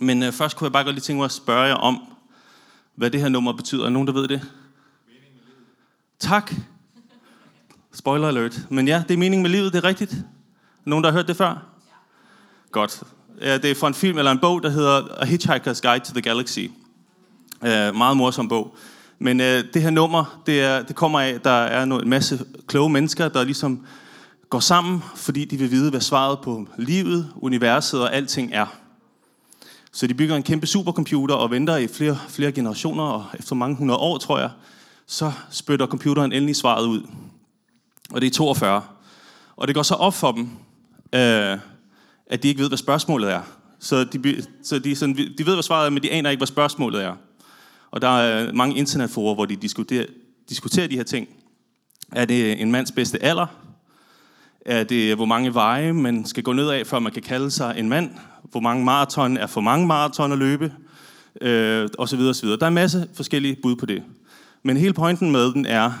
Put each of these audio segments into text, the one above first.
Men øh, først kunne jeg bare godt lige tænke mig at spørge jer om, hvad det her nummer betyder. Er nogen, der ved det? Tak. Spoiler alert. Men ja, det er meningen med livet, det er rigtigt. Nogen, der har hørt det før? Ja. Godt. Ja, det er fra en film eller en bog, der hedder A Hitchhiker's Guide to the Galaxy. Uh, meget morsom bog. Men uh, det her nummer, det, er, det kommer af, at der er en masse kloge mennesker, der ligesom går sammen, fordi de vil vide, hvad svaret på livet, universet og alting er. Så de bygger en kæmpe supercomputer og venter i flere, flere generationer, og efter mange hundrede år, tror jeg, så spytter computeren endelig svaret ud. Og det er 42. Og det går så op for dem, øh, at de ikke ved, hvad spørgsmålet er. Så, de, så de, sådan, de ved, hvad svaret er, men de aner ikke, hvad spørgsmålet er. Og der er øh, mange internetforer, hvor de diskuterer, diskuterer de her ting. Er det en mands bedste alder? Er det, hvor mange veje man skal gå ned af, før man kan kalde sig en mand? Hvor mange maraton er for mange maraton at løbe? Øh, og så videre, og så videre. Der er en masse forskellige bud på det. Men hele pointen med den er,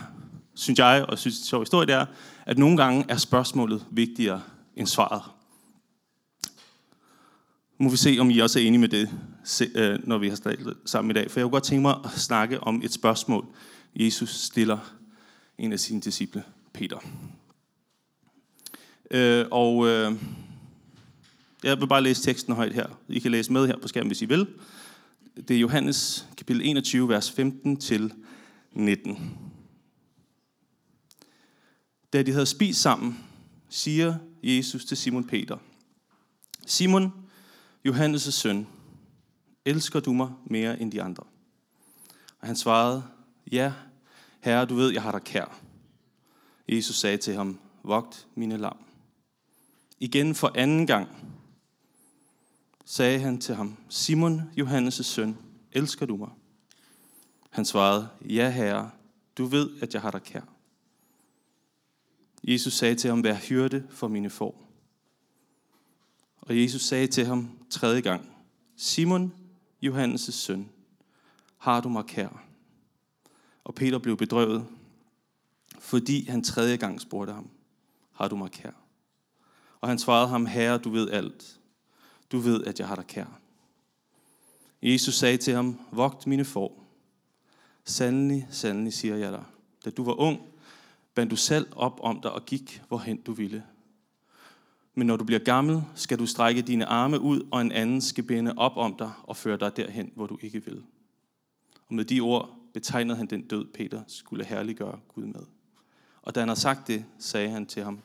synes jeg, og synes det er sjov historie, det er, at nogle gange er spørgsmålet vigtigere end svaret. Nu må vi se, om I også er enige med det, øh, når vi har snakket sammen i dag. For jeg kunne godt tænke mig at snakke om et spørgsmål, Jesus stiller en af sine disciple, Peter. Øh, og øh, jeg vil bare læse teksten højt her. I kan læse med her på skærmen, hvis I vil. Det er Johannes kapitel 21, vers 15 til 19. Da de havde spist sammen, siger Jesus til Simon Peter, Simon, Johannes' søn, elsker du mig mere end de andre? Og han svarede, ja, herre, du ved, jeg har dig kær. Jesus sagde til ham, vogt mine lam. Igen for anden gang sagde han til ham, Simon, Johannes' søn, elsker du mig? Han svarede, ja herre, du ved, at jeg har dig kær. Jesus sagde til ham, vær hyrde for mine får. Og Jesus sagde til ham tredje gang, Simon, Johannes' søn, har du mig kær? Og Peter blev bedrøvet, fordi han tredje gang spurgte ham, har du mig kær? Og han svarede ham, herre, du ved alt. Du ved, at jeg har dig kær. Jesus sagde til ham, vogt mine får. Sandelig, sandelig, siger jeg dig. Da du var ung, bandt du selv op om dig og gik, hvorhen du ville. Men når du bliver gammel, skal du strække dine arme ud, og en anden skal binde op om dig og føre dig derhen, hvor du ikke vil. Og med de ord betegnede han den død, Peter skulle herliggøre Gud med. Og da han havde sagt det, sagde han til ham,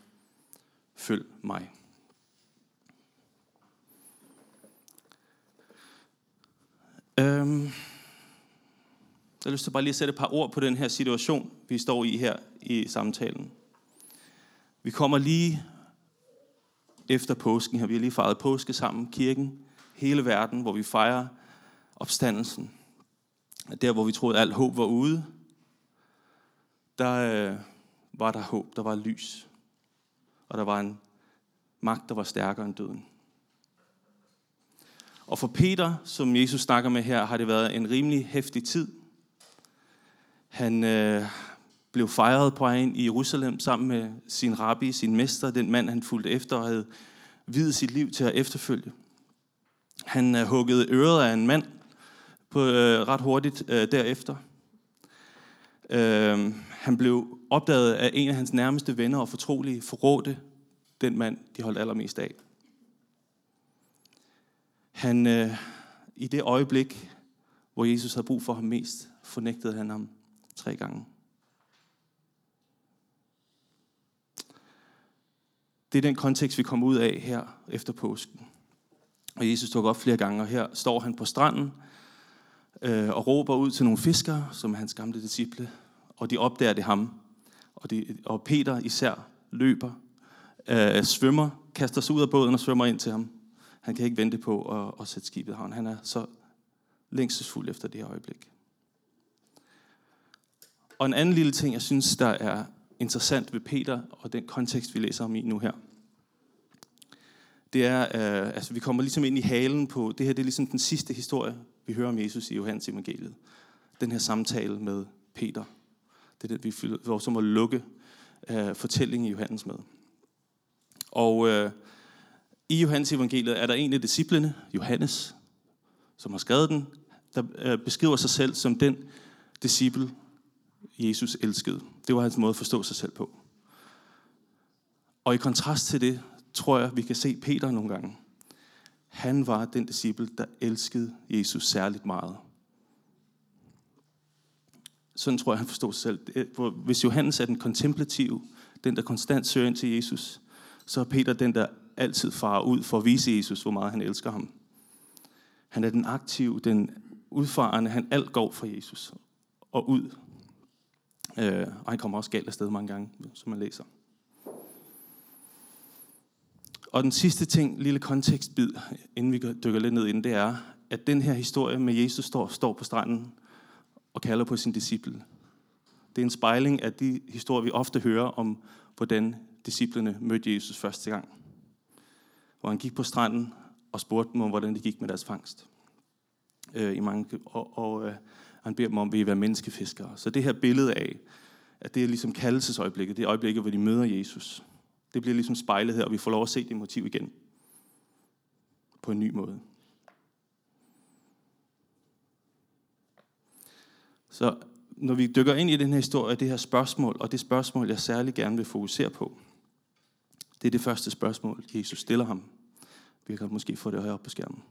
følg mig. Øhm, jeg har lyst til bare lige at sætte et par ord på den her situation, vi står i her i samtalen. Vi kommer lige efter påsken her. Vi har lige fejret påske sammen, kirken, hele verden, hvor vi fejrer opstandelsen. Der, hvor vi troede, at alt håb var ude, der øh, var der håb, der var lys. Og der var en magt, der var stærkere end døden. Og for Peter, som Jesus snakker med her, har det været en rimelig hæftig tid. Han øh, blev fejret på vejen i Jerusalem sammen med sin rabbi, sin mester, den mand, han fulgte efter og havde videt sit liv til at efterfølge. Han øh, huggede øret af en mand på, øh, ret hurtigt øh, derefter. Øh, han blev opdaget af en af hans nærmeste venner og fortrolige, forrådte den mand, de holdt allermest af. Han, øh, I det øjeblik, hvor Jesus havde brug for ham mest, fornægtede han ham tre gange. Det er den kontekst, vi kommer ud af her efter påsken. Og Jesus tog op flere gange, og her står han på stranden øh, og råber ud til nogle fiskere, som er hans gamle disciple, og de opdager det ham. Og, de, og Peter især løber, øh, svømmer, kaster sig ud af båden og svømmer ind til ham. Han kan ikke vente på at, at sætte skibet i havn. Han er så længselsfuld efter det her øjeblik. Og en anden lille ting, jeg synes, der er interessant ved Peter og den kontekst, vi læser om i nu her, det er, øh, altså vi kommer ligesom ind i halen på, det her det er ligesom den sidste historie, vi hører om Jesus i Johannes evangeliet. Den her samtale med Peter. Det er det, vi får som at lukke øh, fortællingen i Johannes med. Og øh, i Johannes evangeliet er der en af disciplene, Johannes, som har skrevet den, der øh, beskriver sig selv som den disciple, Jesus elskede. Det var hans måde at forstå sig selv på. Og i kontrast til det, tror jeg, vi kan se Peter nogle gange. Han var den disciple, der elskede Jesus særligt meget. Sådan tror jeg, han forstod sig selv. Hvis Johannes er den kontemplative, den der konstant søger ind til Jesus, så er Peter den, der altid farer ud for at vise Jesus, hvor meget han elsker ham. Han er den aktive, den udfarende, han alt går for Jesus og ud. Øh, og han kommer også galt afsted mange gange, som man læser. Og den sidste ting, lille kontekstbid, inden vi dykker lidt ned i den, det er, at den her historie med Jesus står, står på stranden og kalder på sin disciple. Det er en spejling af de historier, vi ofte hører om, hvordan disciplene mødte Jesus første gang. Hvor han gik på stranden og spurgte dem om, hvordan det gik med deres fangst. Øh, i mange, og, og øh, han beder dem om, vil I være menneskefiskere? Så det her billede af, at det er ligesom kaldelsesøjeblikket, det er øjeblikket, hvor de møder Jesus. Det bliver ligesom spejlet her, og vi får lov at se det motiv igen. På en ny måde. Så når vi dykker ind i den her historie, det her spørgsmål, og det spørgsmål, jeg særlig gerne vil fokusere på, det er det første spørgsmål, Jesus stiller ham. Vi kan måske få det højere op på skærmen.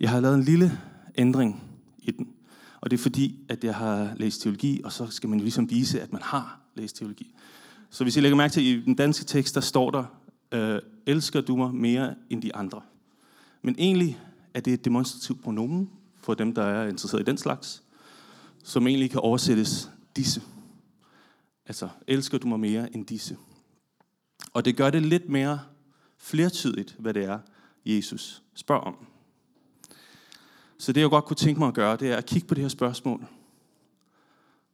Jeg har lavet en lille ændring i den. Og det er fordi, at jeg har læst teologi, og så skal man ligesom vise, at man har læst teologi. Så hvis I lægger mærke til, i den danske tekst, der står der, øh, elsker du mig mere end de andre. Men egentlig er det et demonstrativt pronomen for dem, der er interesseret i den slags, som egentlig kan oversættes disse. Altså, elsker du mig mere end disse. Og det gør det lidt mere flertydigt, hvad det er, Jesus spørger om. Så det, jeg godt kunne tænke mig at gøre, det er at kigge på det her spørgsmål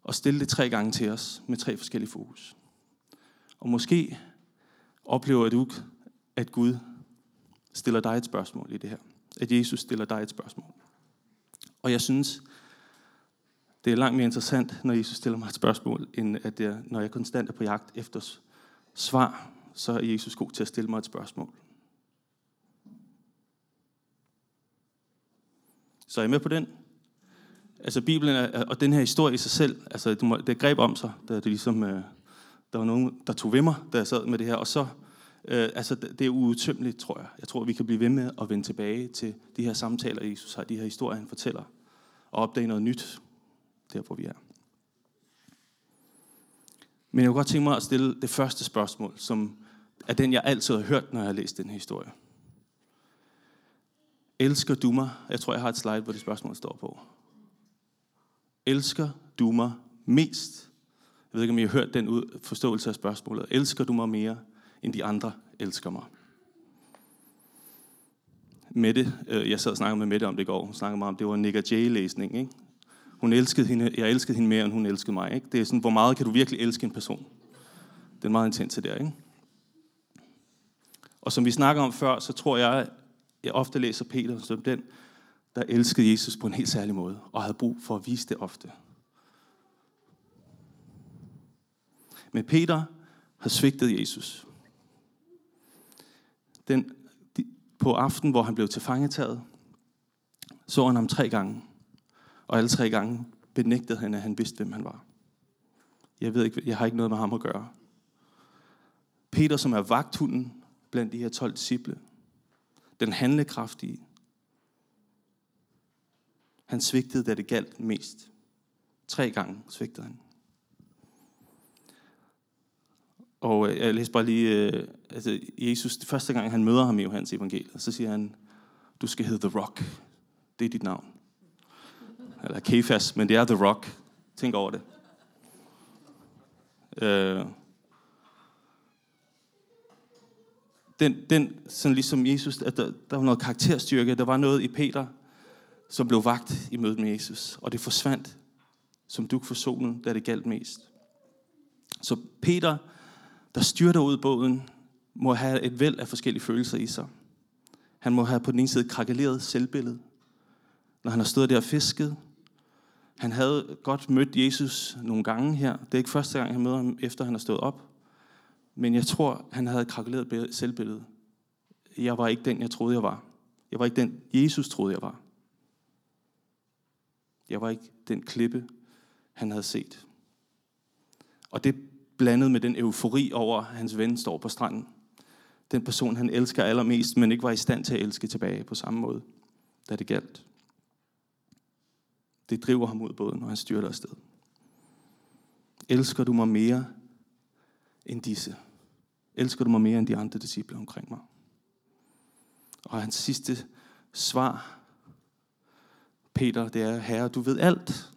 og stille det tre gange til os med tre forskellige fokus. Og måske oplever du, at Gud stiller dig et spørgsmål i det her. At Jesus stiller dig et spørgsmål. Og jeg synes, det er langt mere interessant, når Jesus stiller mig et spørgsmål, end at jeg, når jeg konstant er på jagt efter svar, så er Jesus god til at stille mig et spørgsmål. Så er I med på den? Altså Bibelen er, og den her historie i sig selv, altså det, det greb om sig, da det ligesom, øh, der var nogen, der tog ved mig, da jeg sad med det her, og så, øh, altså det er uudtømmeligt, tror jeg. Jeg tror, vi kan blive ved med at vende tilbage til de her samtaler, Jesus har, de her historier, han fortæller, og opdage noget nyt, der hvor vi er. Men jeg kunne godt tænke mig at stille det første spørgsmål, som er den, jeg altid har hørt, når jeg har læst den her historie. Elsker du mig? Jeg tror, jeg har et slide, hvor det spørgsmål står på. Elsker du mig mest? Jeg ved ikke, om I har hørt den ud, forståelse af spørgsmålet. Elsker du mig mere, end de andre elsker mig? Mette, øh, jeg sad og snakkede med Mette om det i går. Hun snakkede meget om, det var en Nick Jay-læsning. Ikke? Hun elskede hende, jeg elskede hende mere, end hun elskede mig. Ikke? Det er sådan, hvor meget kan du virkelig elske en person? Det er meget intens der, ikke? Og som vi snakker om før, så tror jeg, jeg ofte læser Peter som den, der elskede Jesus på en helt særlig måde, og havde brug for at vise det ofte. Men Peter har svigtet Jesus. Den, på aften, hvor han blev tilfangetaget, så han ham tre gange. Og alle tre gange benægtede han, at han vidste, hvem han var. Jeg ved ikke, jeg har ikke noget med ham at gøre. Peter, som er vagthunden blandt de her 12 disciple, den handlekraftige. Han svigtede, da det galt mest. Tre gange svigtede han. Og øh, jeg læser bare lige, øh, altså Jesus, det første gang han møder ham i Johannes evangeliet, så siger han, du skal hedde The Rock. Det er dit navn. Eller Kefas, men det er The Rock. Tænk over det. Øh, den, den sådan ligesom Jesus, at der, der var noget karakterstyrke, der var noget i Peter, som blev vagt i mødet med Jesus, og det forsvandt som duk for solen, da det galt mest. Så Peter, der styrter ud båden, må have et væld af forskellige følelser i sig. Han må have på den ene side krakeleret selvbillede, når han har stået der og fisket. Han havde godt mødt Jesus nogle gange her. Det er ikke første gang, han møder ham, efter han har stået op. Men jeg tror, han havde krakeleret selvbillede. Jeg var ikke den, jeg troede, jeg var. Jeg var ikke den, Jesus troede, jeg var. Jeg var ikke den klippe, han havde set. Og det blandet med den eufori over, at hans ven står på stranden. Den person, han elsker allermest, men ikke var i stand til at elske tilbage på samme måde, da det galt. Det driver ham ud båden, når han styrter afsted. Elsker du mig mere end disse? Elsker du mig mere end de andre disciple omkring mig? Og hans sidste svar, Peter, det er, Herre, du ved alt.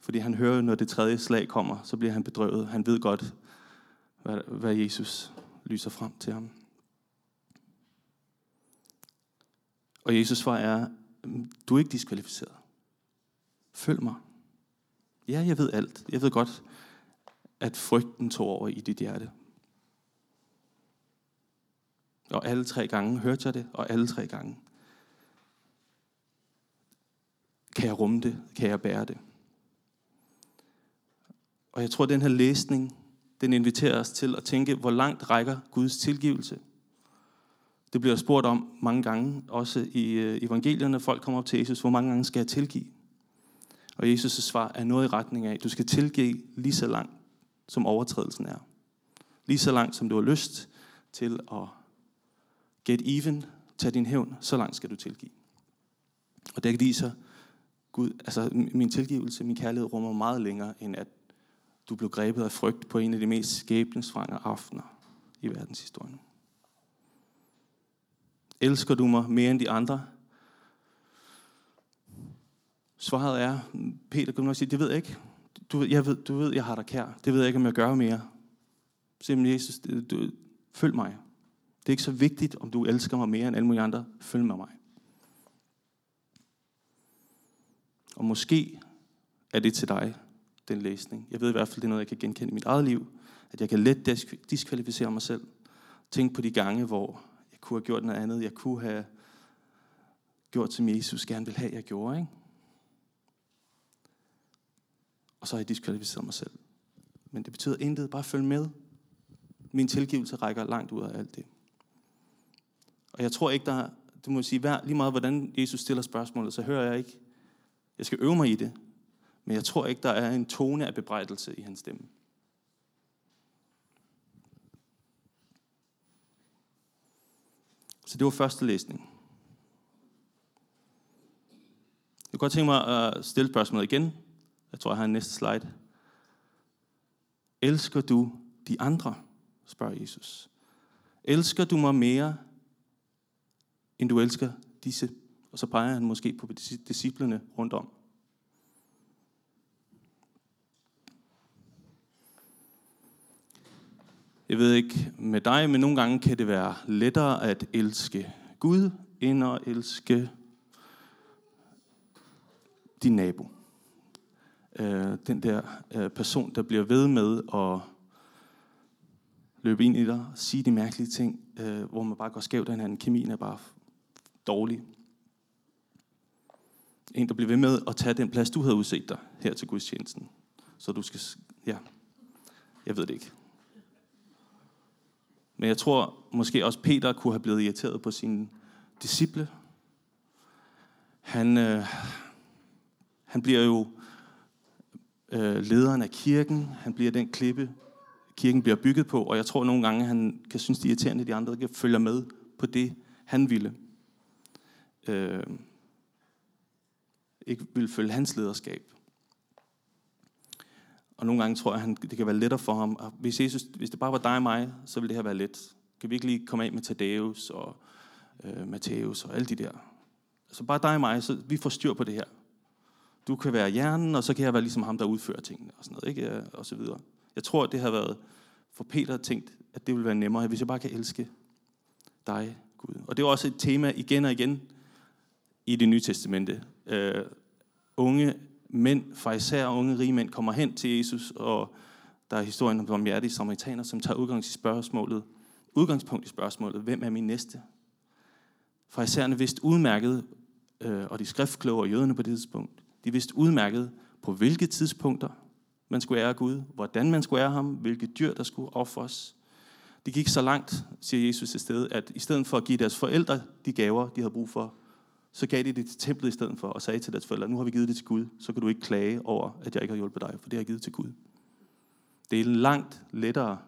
Fordi han hører, når det tredje slag kommer, så bliver han bedrøvet. Han ved godt, hvad, hvad Jesus lyser frem til ham. Og Jesus svar er, mm, du er ikke diskvalificeret. Følg mig. Ja, jeg ved alt. Jeg ved godt, at frygten tog over i dit hjerte. Og alle tre gange hørte jeg det, og alle tre gange kan jeg rumme det, kan jeg bære det. Og jeg tror, at den her læsning, den inviterer os til at tænke, hvor langt rækker Guds tilgivelse. Det bliver spurgt om mange gange, også i øh, evangelierne. Folk kommer op til Jesus, hvor mange gange skal jeg tilgive? Og Jesus' svar er noget i retning af, du skal tilgive lige så langt, som overtrædelsen er. Lige så langt, som du har lyst til at get even, tag din hævn, så langt skal du tilgive. Og det viser, Gud, altså min tilgivelse, min kærlighed rummer meget længere, end at du blev grebet af frygt på en af de mest skæbnesvangre aftener i verdenshistorien. Elsker du mig mere end de andre? Svaret er, Peter kunne nok sige, det ved jeg ikke. Du, jeg ved, du ved, jeg har dig kær. Det ved jeg ikke, om jeg gør mere. Simpelthen, Jesus, du, følg mig. Det er ikke så vigtigt, om du elsker mig mere end alle mulige andre. Følg med mig. Og måske er det til dig, den læsning. Jeg ved i hvert fald, det er noget, jeg kan genkende i mit eget liv. At jeg kan let diskvalificere mig selv. Tænk på de gange, hvor jeg kunne have gjort noget andet. Jeg kunne have gjort, som Jesus gerne vil have, jeg gjorde. Ikke? Og så har jeg diskvalificeret mig selv. Men det betyder intet. Bare følg med. Min tilgivelse rækker langt ud af alt det. Og jeg tror ikke, der du må sige, hver, lige meget hvordan Jesus stiller spørgsmålet, så hører jeg ikke, jeg skal øve mig i det, men jeg tror ikke, der er en tone af bebrejdelse i hans stemme. Så det var første læsning. Jeg kunne godt tænke mig at stille spørgsmålet igen. Jeg tror, jeg har en næste slide. Elsker du de andre? spørger Jesus. Elsker du mig mere, end du elsker disse? Og så peger han måske på disciplene rundt om. Jeg ved ikke med dig, men nogle gange kan det være lettere at elske Gud, end at elske din nabo. Øh, den der øh, person, der bliver ved med at løbe ind i dig, sige de mærkelige ting, øh, hvor man bare går skævt af hinanden. Kemien er bare dårlig. En, der bliver ved med at tage den plads, du havde udset dig her til gudstjenesten. Så du skal, ja, jeg ved det ikke. Men jeg tror måske også Peter kunne have blevet irriteret på sine disciple. Han, øh, han bliver jo øh, lederen af kirken. Han bliver den klippe, kirken bliver bygget på. Og jeg tror nogle gange, han kan synes, det er irriterende, at de andre ikke følger med på det, han ville. Øh, ikke vil følge hans lederskab. Og nogle gange tror jeg, at det kan være lettere for ham. Ah, hvis, Jesus, hvis det bare var dig og mig, så ville det her være let. Kan vi ikke lige komme af med Thaddeus og øh, Matthæus og alle de der? Altså bare dig og mig, så vi får styr på det her. Du kan være hjernen, og så kan jeg være ligesom ham, der udfører tingene og sådan noget, ikke? Øh, og så videre. Jeg tror, det har været for Peter tænkt, at det ville være nemmere, hvis jeg bare kan elske dig, Gud. Og det er også et tema igen og igen i det nye testamente. Uh, unge mænd, især unge rige mænd, kommer hen til Jesus, og der er historien om barmhjertige samaritaner, som tager udgangs i spørgsmålet, udgangspunkt i spørgsmålet, hvem er min næste? Farisæerne vidste udmærket, øh, og de skriftkloge og jøderne på det tidspunkt, de vidste udmærket, på hvilke tidspunkter man skulle ære Gud, hvordan man skulle ære ham, hvilke dyr, der skulle offres. Det gik så langt, siger Jesus i stedet, at i stedet for at give deres forældre de gaver, de havde brug for, så gav de det til templet i stedet for, og sagde til deres forældre, nu har vi givet det til Gud, så kan du ikke klage over, at jeg ikke har hjulpet dig, for det har jeg givet til Gud. Det er langt lettere,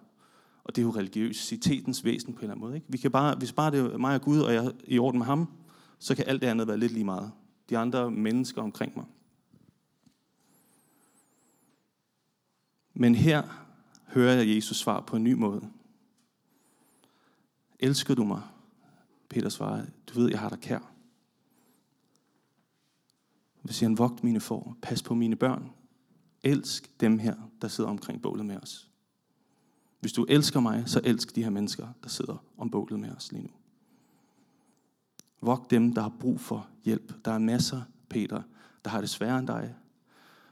og det er jo religiøsitetens væsen på en eller anden måde. Ikke? Vi kan bare, hvis bare det er mig og Gud, og jeg er i orden med ham, så kan alt det andet være lidt lige meget. De andre mennesker omkring mig. Men her hører jeg Jesus svar på en ny måde. Elsker du mig? Peter svarer, du ved, jeg har dig kær. Hvis siger han, vogt mine får, pas på mine børn. Elsk dem her, der sidder omkring bålet med os. Hvis du elsker mig, så elsk de her mennesker, der sidder om bålet med os lige nu. Vogt dem, der har brug for hjælp. Der er masser, Peter, der har det sværere end dig,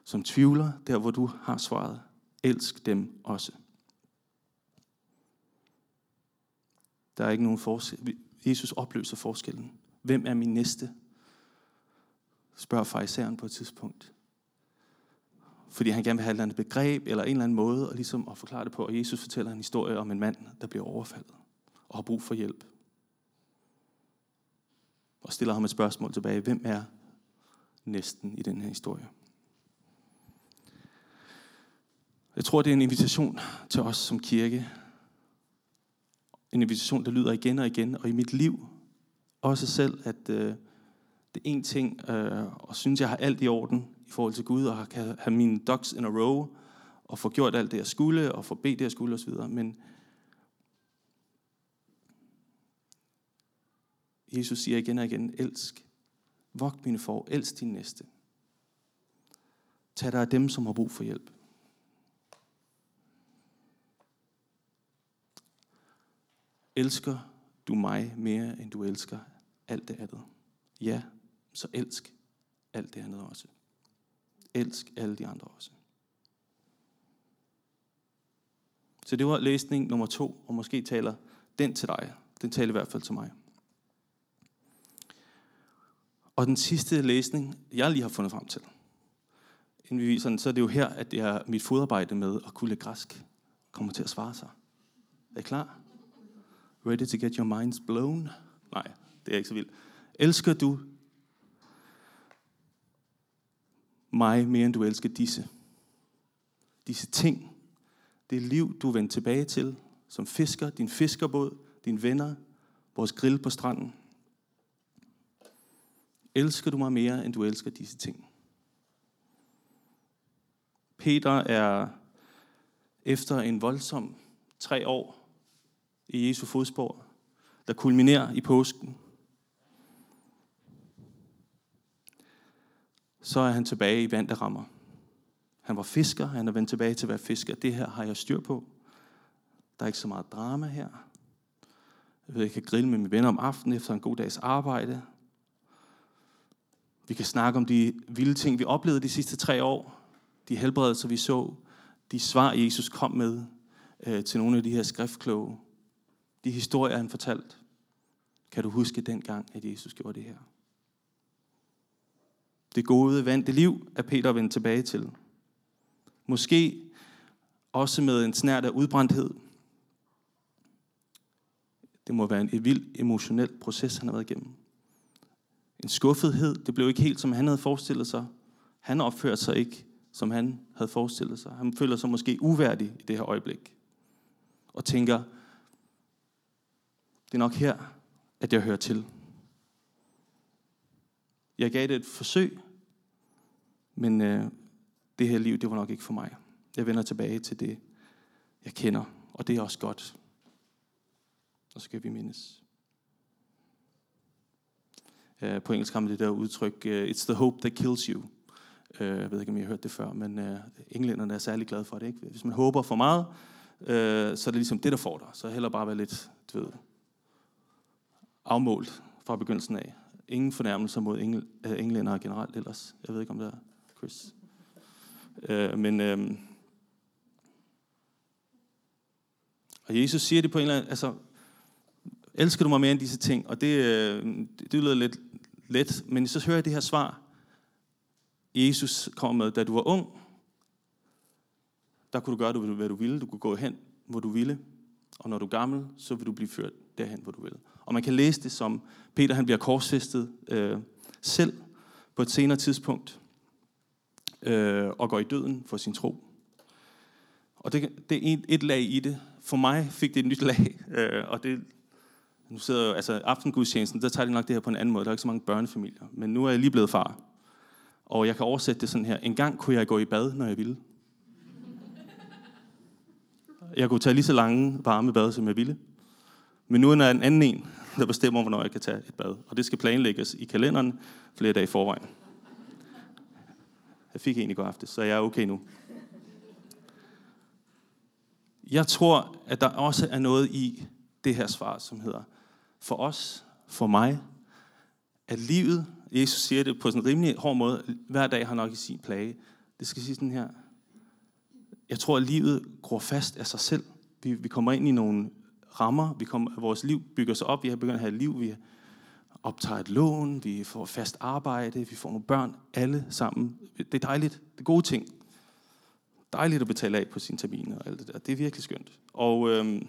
som tvivler der, hvor du har svaret. Elsk dem også. Der er ikke nogen forskel. Jesus opløser forskellen. Hvem er min næste? Spørger fariseren på et tidspunkt. Fordi han gerne vil have et eller andet begreb, eller en eller anden måde, og ligesom at forklare det på. Og Jesus fortæller en historie om en mand, der bliver overfaldet, og har brug for hjælp. Og stiller ham et spørgsmål tilbage. Hvem er næsten i den her historie? Jeg tror, det er en invitation til os som kirke. En invitation, der lyder igen og igen. Og i mit liv, også selv, at øh, det er en ting, øh, og synes, jeg har alt i orden i forhold til Gud, og kan have mine ducks in a row, og få gjort alt det, jeg skulle, og få bedt det, jeg skulle osv. Men Jesus siger igen og igen, elsk. Vogt mine for, elsk din næste. Tag dig af dem, som har brug for hjælp. Elsker du mig mere, end du elsker alt det andet? Ja, så elsk alt det andet også. Elsk alle de andre også. Så det var læsning nummer to, og måske taler den til dig. Den taler i hvert fald til mig. Og den sidste læsning, jeg lige har fundet frem til, inden vi viser den, så er det jo her, at det er mit fodarbejde med at kunne lægge græsk kommer til at svare sig. Er I klar? Ready to get your minds blown? Nej, det er ikke så vildt. Elsker du mig mere end du elsker disse? Disse ting. Det liv, du vender tilbage til, som fisker, din fiskerbåd, dine venner, vores grill på stranden. Elsker du mig mere, end du elsker disse ting? Peter er efter en voldsom tre år i Jesu fodspor, der kulminerer i påsken, så er han tilbage i vand, der rammer. Han var fisker, han er vendt tilbage til at være fisker. Det her har jeg styr på. Der er ikke så meget drama her. Jeg ved, jeg kan grille med mine venner om aftenen efter en god dags arbejde. Vi kan snakke om de vilde ting, vi oplevede de sidste tre år. De helbredelser, vi så. De svar, Jesus kom med øh, til nogle af de her skriftkloge. De historier, han fortalte. Kan du huske dengang, at Jesus gjorde det her? Det gode, vante liv er Peter vendt tilbage til. Måske også med en snært af udbrændthed. Det må være en vild emotionel proces, han har været igennem. En skuffethed. Det blev ikke helt, som han havde forestillet sig. Han opførte sig ikke, som han havde forestillet sig. Han føler sig måske uværdig i det her øjeblik. Og tænker, det er nok her, at jeg hører til. Jeg gav det et forsøg, men øh, det her liv, det var nok ikke for mig. Jeg vender tilbage til det, jeg kender, og det er også godt. Og så skal vi mindes. Uh, på engelsk har man det der udtryk, uh, it's the hope that kills you. Uh, jeg ved ikke, om I har hørt det før, men uh, englænderne er særlig glade for det. Ikke? Hvis man håber for meget, uh, så er det ligesom det, der får dig. Så heller bare være lidt, du ved, afmålt fra begyndelsen af. Ingen fornærmelser mod engl- øh, englænder generelt ellers. Jeg ved ikke, om det er Chris. Øh, men øh, og Jesus siger det på en eller anden, altså, elsker du mig mere end disse ting? Og det, øh, det, det lyder lidt let, men så hører jeg det her svar, Jesus kom med, da du var ung, der kunne du gøre, hvad du ville. Du kunne gå hen, hvor du ville. Og når du er gammel, så vil du blive ført derhen, hvor du vil. Og man kan læse det som, Peter han bliver korsfæstet øh, selv på et senere tidspunkt, øh, og går i døden for sin tro. Og det, det er et, et lag i det. For mig fik det et nyt lag, øh, og det, nu sidder jeg, altså aftengudstjenesten, der tager de nok det her på en anden måde. Der er ikke så mange børnefamilier. Men nu er jeg lige blevet far. Og jeg kan oversætte det sådan her. En gang kunne jeg gå i bad, når jeg ville. Jeg kunne tage lige så lange varme bad, som jeg ville. Men nu er der en anden en, der bestemmer, hvornår jeg kan tage et bad. Og det skal planlægges i kalenderen flere dage i forvejen. Jeg fik en i går aftes, så jeg er okay nu. Jeg tror, at der også er noget i det her svar, som hedder, for os, for mig, at livet, Jesus siger det på sådan en rimelig hård måde, hver dag har nok i sin plage. Det skal sige sådan her, jeg tror, at livet gror fast af sig selv. Vi, vi kommer ind i nogle rammer, vi kommer, vores liv bygger sig op, vi har begyndt at have et liv, vi optager et lån, vi får fast arbejde, vi får nogle børn, alle sammen. Det er dejligt, det er gode ting. Dejligt at betale af på sine terminer og alt det der. Det er virkelig skønt. Og øhm,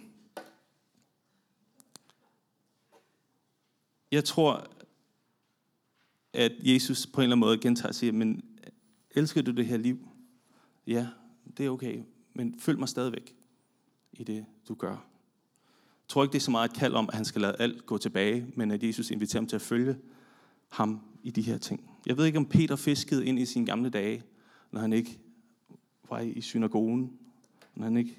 jeg tror, at Jesus på en eller anden måde gentager og siger, men elsker du det her liv? Ja, det er okay, men følg mig stadigvæk i det, du gør. Jeg tror ikke, det er så meget et kald om, at han skal lade alt gå tilbage, men at Jesus inviterer ham til at følge ham i de her ting. Jeg ved ikke, om Peter fiskede ind i sine gamle dage, når han ikke var i synagogen, når han ikke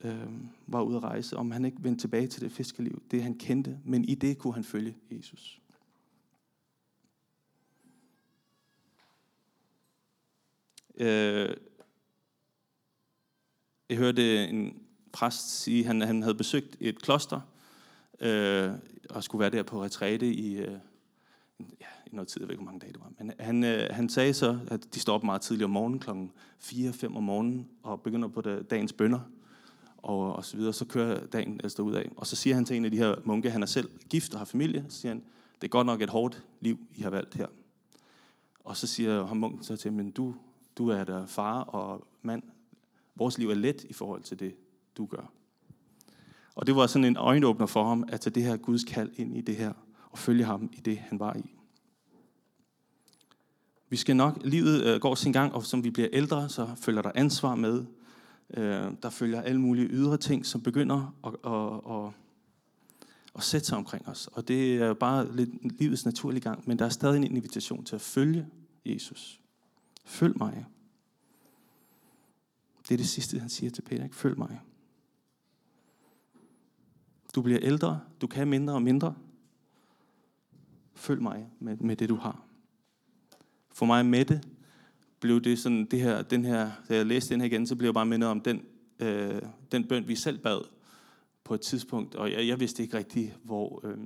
øh, var ude at rejse, om han ikke vendte tilbage til det fiskeliv, det han kendte, men i det kunne han følge Jesus. Øh, jeg hørte en præst sige, at han, han havde besøgt et kloster, øh, og skulle være der på retræte i, øh, ja, i noget tid, jeg ved ikke, hvor mange dage det var. Men han, øh, han sagde så, at de står op meget tidligt om morgenen, klokken 4-5 om morgenen, og begynder på det, dagens bønder, og, og så videre. Så kører dagen altså ud af. Og så siger han til en af de her munke, han er selv gift og har familie, så siger han, det er godt nok et hårdt liv, I har valgt her. Og så siger ham munken så til men du, du er der far og mand, Vores liv er let i forhold til det, du gør. Og det var sådan en øjenåbner for ham, at tage det her Guds kald ind i det her, og følge ham i det, han var i. Vi skal nok, livet øh, går sin gang, og som vi bliver ældre, så følger der ansvar med. Øh, der følger alle mulige ydre ting, som begynder at, at, at, at sætte sig omkring os. Og det er bare lidt livets naturlige gang, men der er stadig en invitation til at følge Jesus. Følg mig. Det er det sidste, han siger til Peter. Ikke? Følg mig. Du bliver ældre, du kan mindre og mindre. Følg mig med, med det, du har. For mig med det, blev det sådan, det her, den her, da jeg læste den her igen, så blev jeg bare mindet om den, øh, den bøn, vi selv bad på et tidspunkt. Og jeg, jeg vidste ikke rigtigt, hvor... Øh,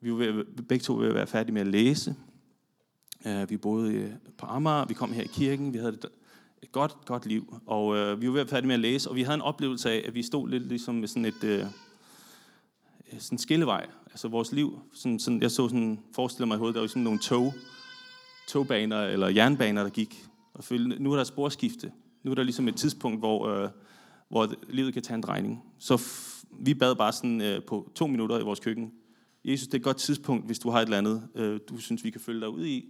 vi var begge to ved at være færdige med at læse. Uh, vi boede øh, på Amager, vi kom her i kirken, vi havde det et godt, godt liv. Og øh, vi var ved at færdige med at læse, og vi havde en oplevelse af, at vi stod lidt ligesom med sådan et øh, sådan en skillevej. Altså vores liv, sådan, sådan, jeg så sådan, forestiller mig i hovedet, der var sådan nogle tog, togbaner eller jernbaner, der gik. Og følte, nu er der sporskifte. Nu er der ligesom et tidspunkt, hvor, øh, hvor livet kan tage en drejning. Så vi bad bare sådan øh, på to minutter i vores køkken. Jesus, det er et godt tidspunkt, hvis du har et eller andet, øh, du synes, vi kan følge dig ud i.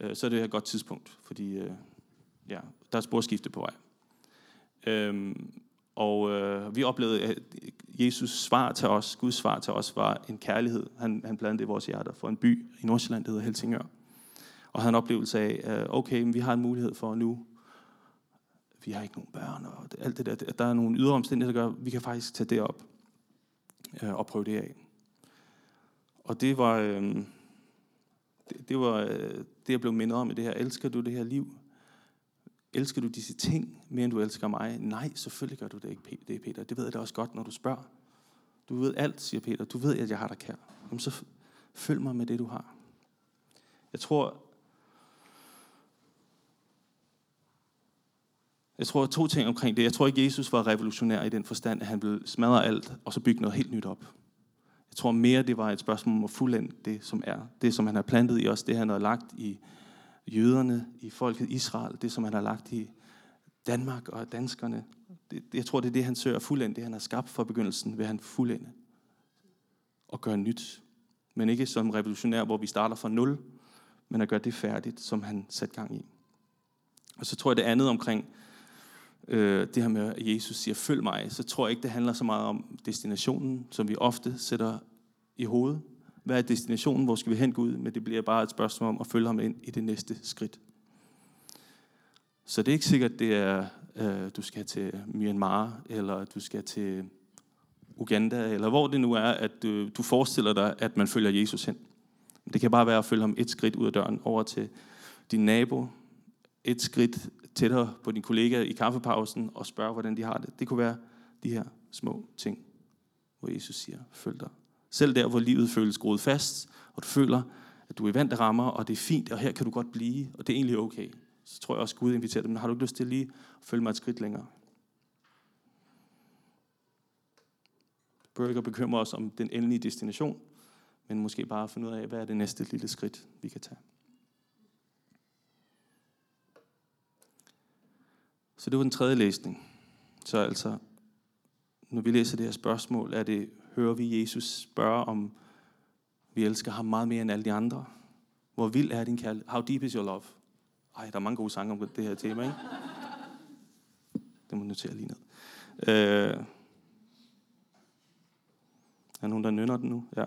Øh, så er det et godt tidspunkt, fordi øh, ja, der er sporskifte på vej. Øhm, og øh, vi oplevede, at Jesus svar til os, Guds svar til os, var en kærlighed. Han, han blandede i vores hjerter for en by i Nordsjælland, der hedder Helsingør. Og havde en oplevelse af, øh, okay, men vi har en mulighed for nu, vi har ikke nogen børn, og alt det der, der er nogle ydre omstændigheder, der gør, vi kan faktisk tage det op øh, og prøve det af. Og det var, øh, det, det var øh, det, jeg blev mindet om i det her. Elsker du det her liv? Elsker du disse ting mere end du elsker mig? Nej, selvfølgelig gør du det ikke, det Peter. Det ved jeg da også godt, når du spørger. Du ved alt, siger Peter. Du ved, at jeg har dig kær. Jamen, så følg mig med det, du har. Jeg tror, jeg tror to ting omkring det. Jeg tror ikke, Jesus var revolutionær i den forstand, at han ville smadre alt, og så bygge noget helt nyt op. Jeg tror mere, det var et spørgsmål om at fuldende det, som er. Det, som han har plantet i os, det han har lagt i jøderne, i folket Israel, det, som han har lagt i Danmark og danskerne. Det, jeg tror, det er det, han søger fuldende. Det, han har skabt fra begyndelsen, vil han fuldende og gøre nyt. Men ikke som revolutionær, hvor vi starter fra nul, men at gøre det færdigt, som han satte gang i. Og så tror jeg det andet omkring øh, det her med, at Jesus siger, følg mig, så tror jeg ikke, det handler så meget om destinationen, som vi ofte sætter i hovedet. Hvad er destinationen? Hvor skal vi hen Gud? Men det bliver bare et spørgsmål om at følge ham ind i det næste skridt. Så det er ikke sikkert, det er, øh, du skal til Myanmar, eller du skal til Uganda, eller hvor det nu er, at du, du forestiller dig, at man følger Jesus hen. Det kan bare være at følge ham et skridt ud af døren over til din nabo, et skridt tættere på din kollega i kaffepausen og spørge, hvordan de har det. Det kunne være de her små ting, hvor Jesus siger, følg dig. Selv der, hvor livet føles skruet fast, og du føler, at du er i til rammer, og det er fint, og her kan du godt blive, og det er egentlig okay. Så tror jeg også, at Gud inviterer dem, men har du ikke lyst til lige at følge mig et skridt længere? bør ikke bekymre os om den endelige destination, men måske bare finde ud af, hvad er det næste lille skridt, vi kan tage. Så det var den tredje læsning. Så altså, når vi læser det her spørgsmål, er det, hører vi Jesus spørge om, vi elsker ham meget mere end alle de andre. Hvor vild er din kærlighed? How deep is your love? Ej, der er mange gode sange om det her tema, ikke? Det må jeg notere lige ned. Øh, er der nogen, der nynner den nu? Ja.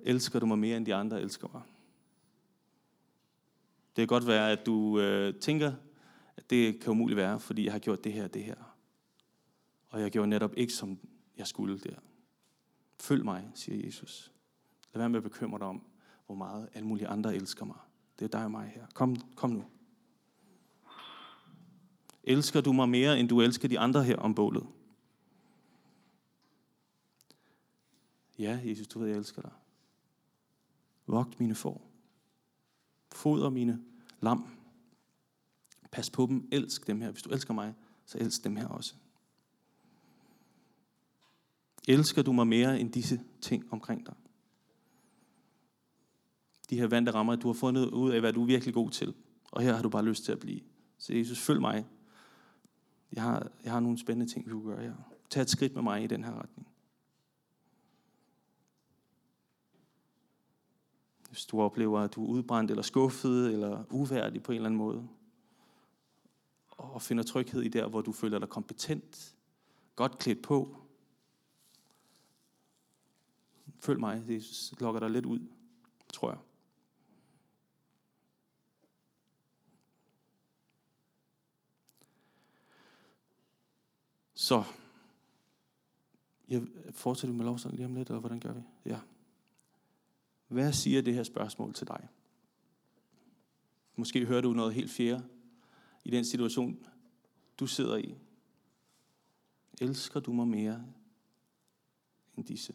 Elsker du mig mere end de andre elsker mig? Det kan godt være, at du øh, tænker, at det kan umuligt være, fordi jeg har gjort det her og det her. Og jeg gjorde netop ikke, som jeg skulle der. Følg mig, siger Jesus. Lad være med at bekymre dig om, hvor meget alle mulige andre elsker mig. Det er dig og mig her. Kom, kom nu. Elsker du mig mere, end du elsker de andre her om bålet? Ja, Jesus, du ved, jeg elsker dig. Vogt mine får. Foder mine lam. Pas på dem. Elsk dem her. Hvis du elsker mig, så elsk dem her også. Elsker du mig mere end disse ting omkring dig? De her vante rammer, at du har fundet ud af, hvad du er virkelig god til. Og her har du bare lyst til at blive. Så Jesus, følg mig. Jeg har, jeg har nogle spændende ting, vi kan gøre her. Tag et skridt med mig i den her retning. Hvis du oplever, at du er udbrændt eller skuffet eller uværdig på en eller anden måde. Og finder tryghed i der, hvor du føler dig kompetent, godt klædt på. Følg mig, det lokker dig lidt ud, tror jeg. Så, jeg fortsætter med lovsang lige om lidt, eller hvordan gør vi? Ja. Hvad siger det her spørgsmål til dig? Måske hører du noget helt fjerde i den situation, du sidder i. Elsker du mig mere end disse?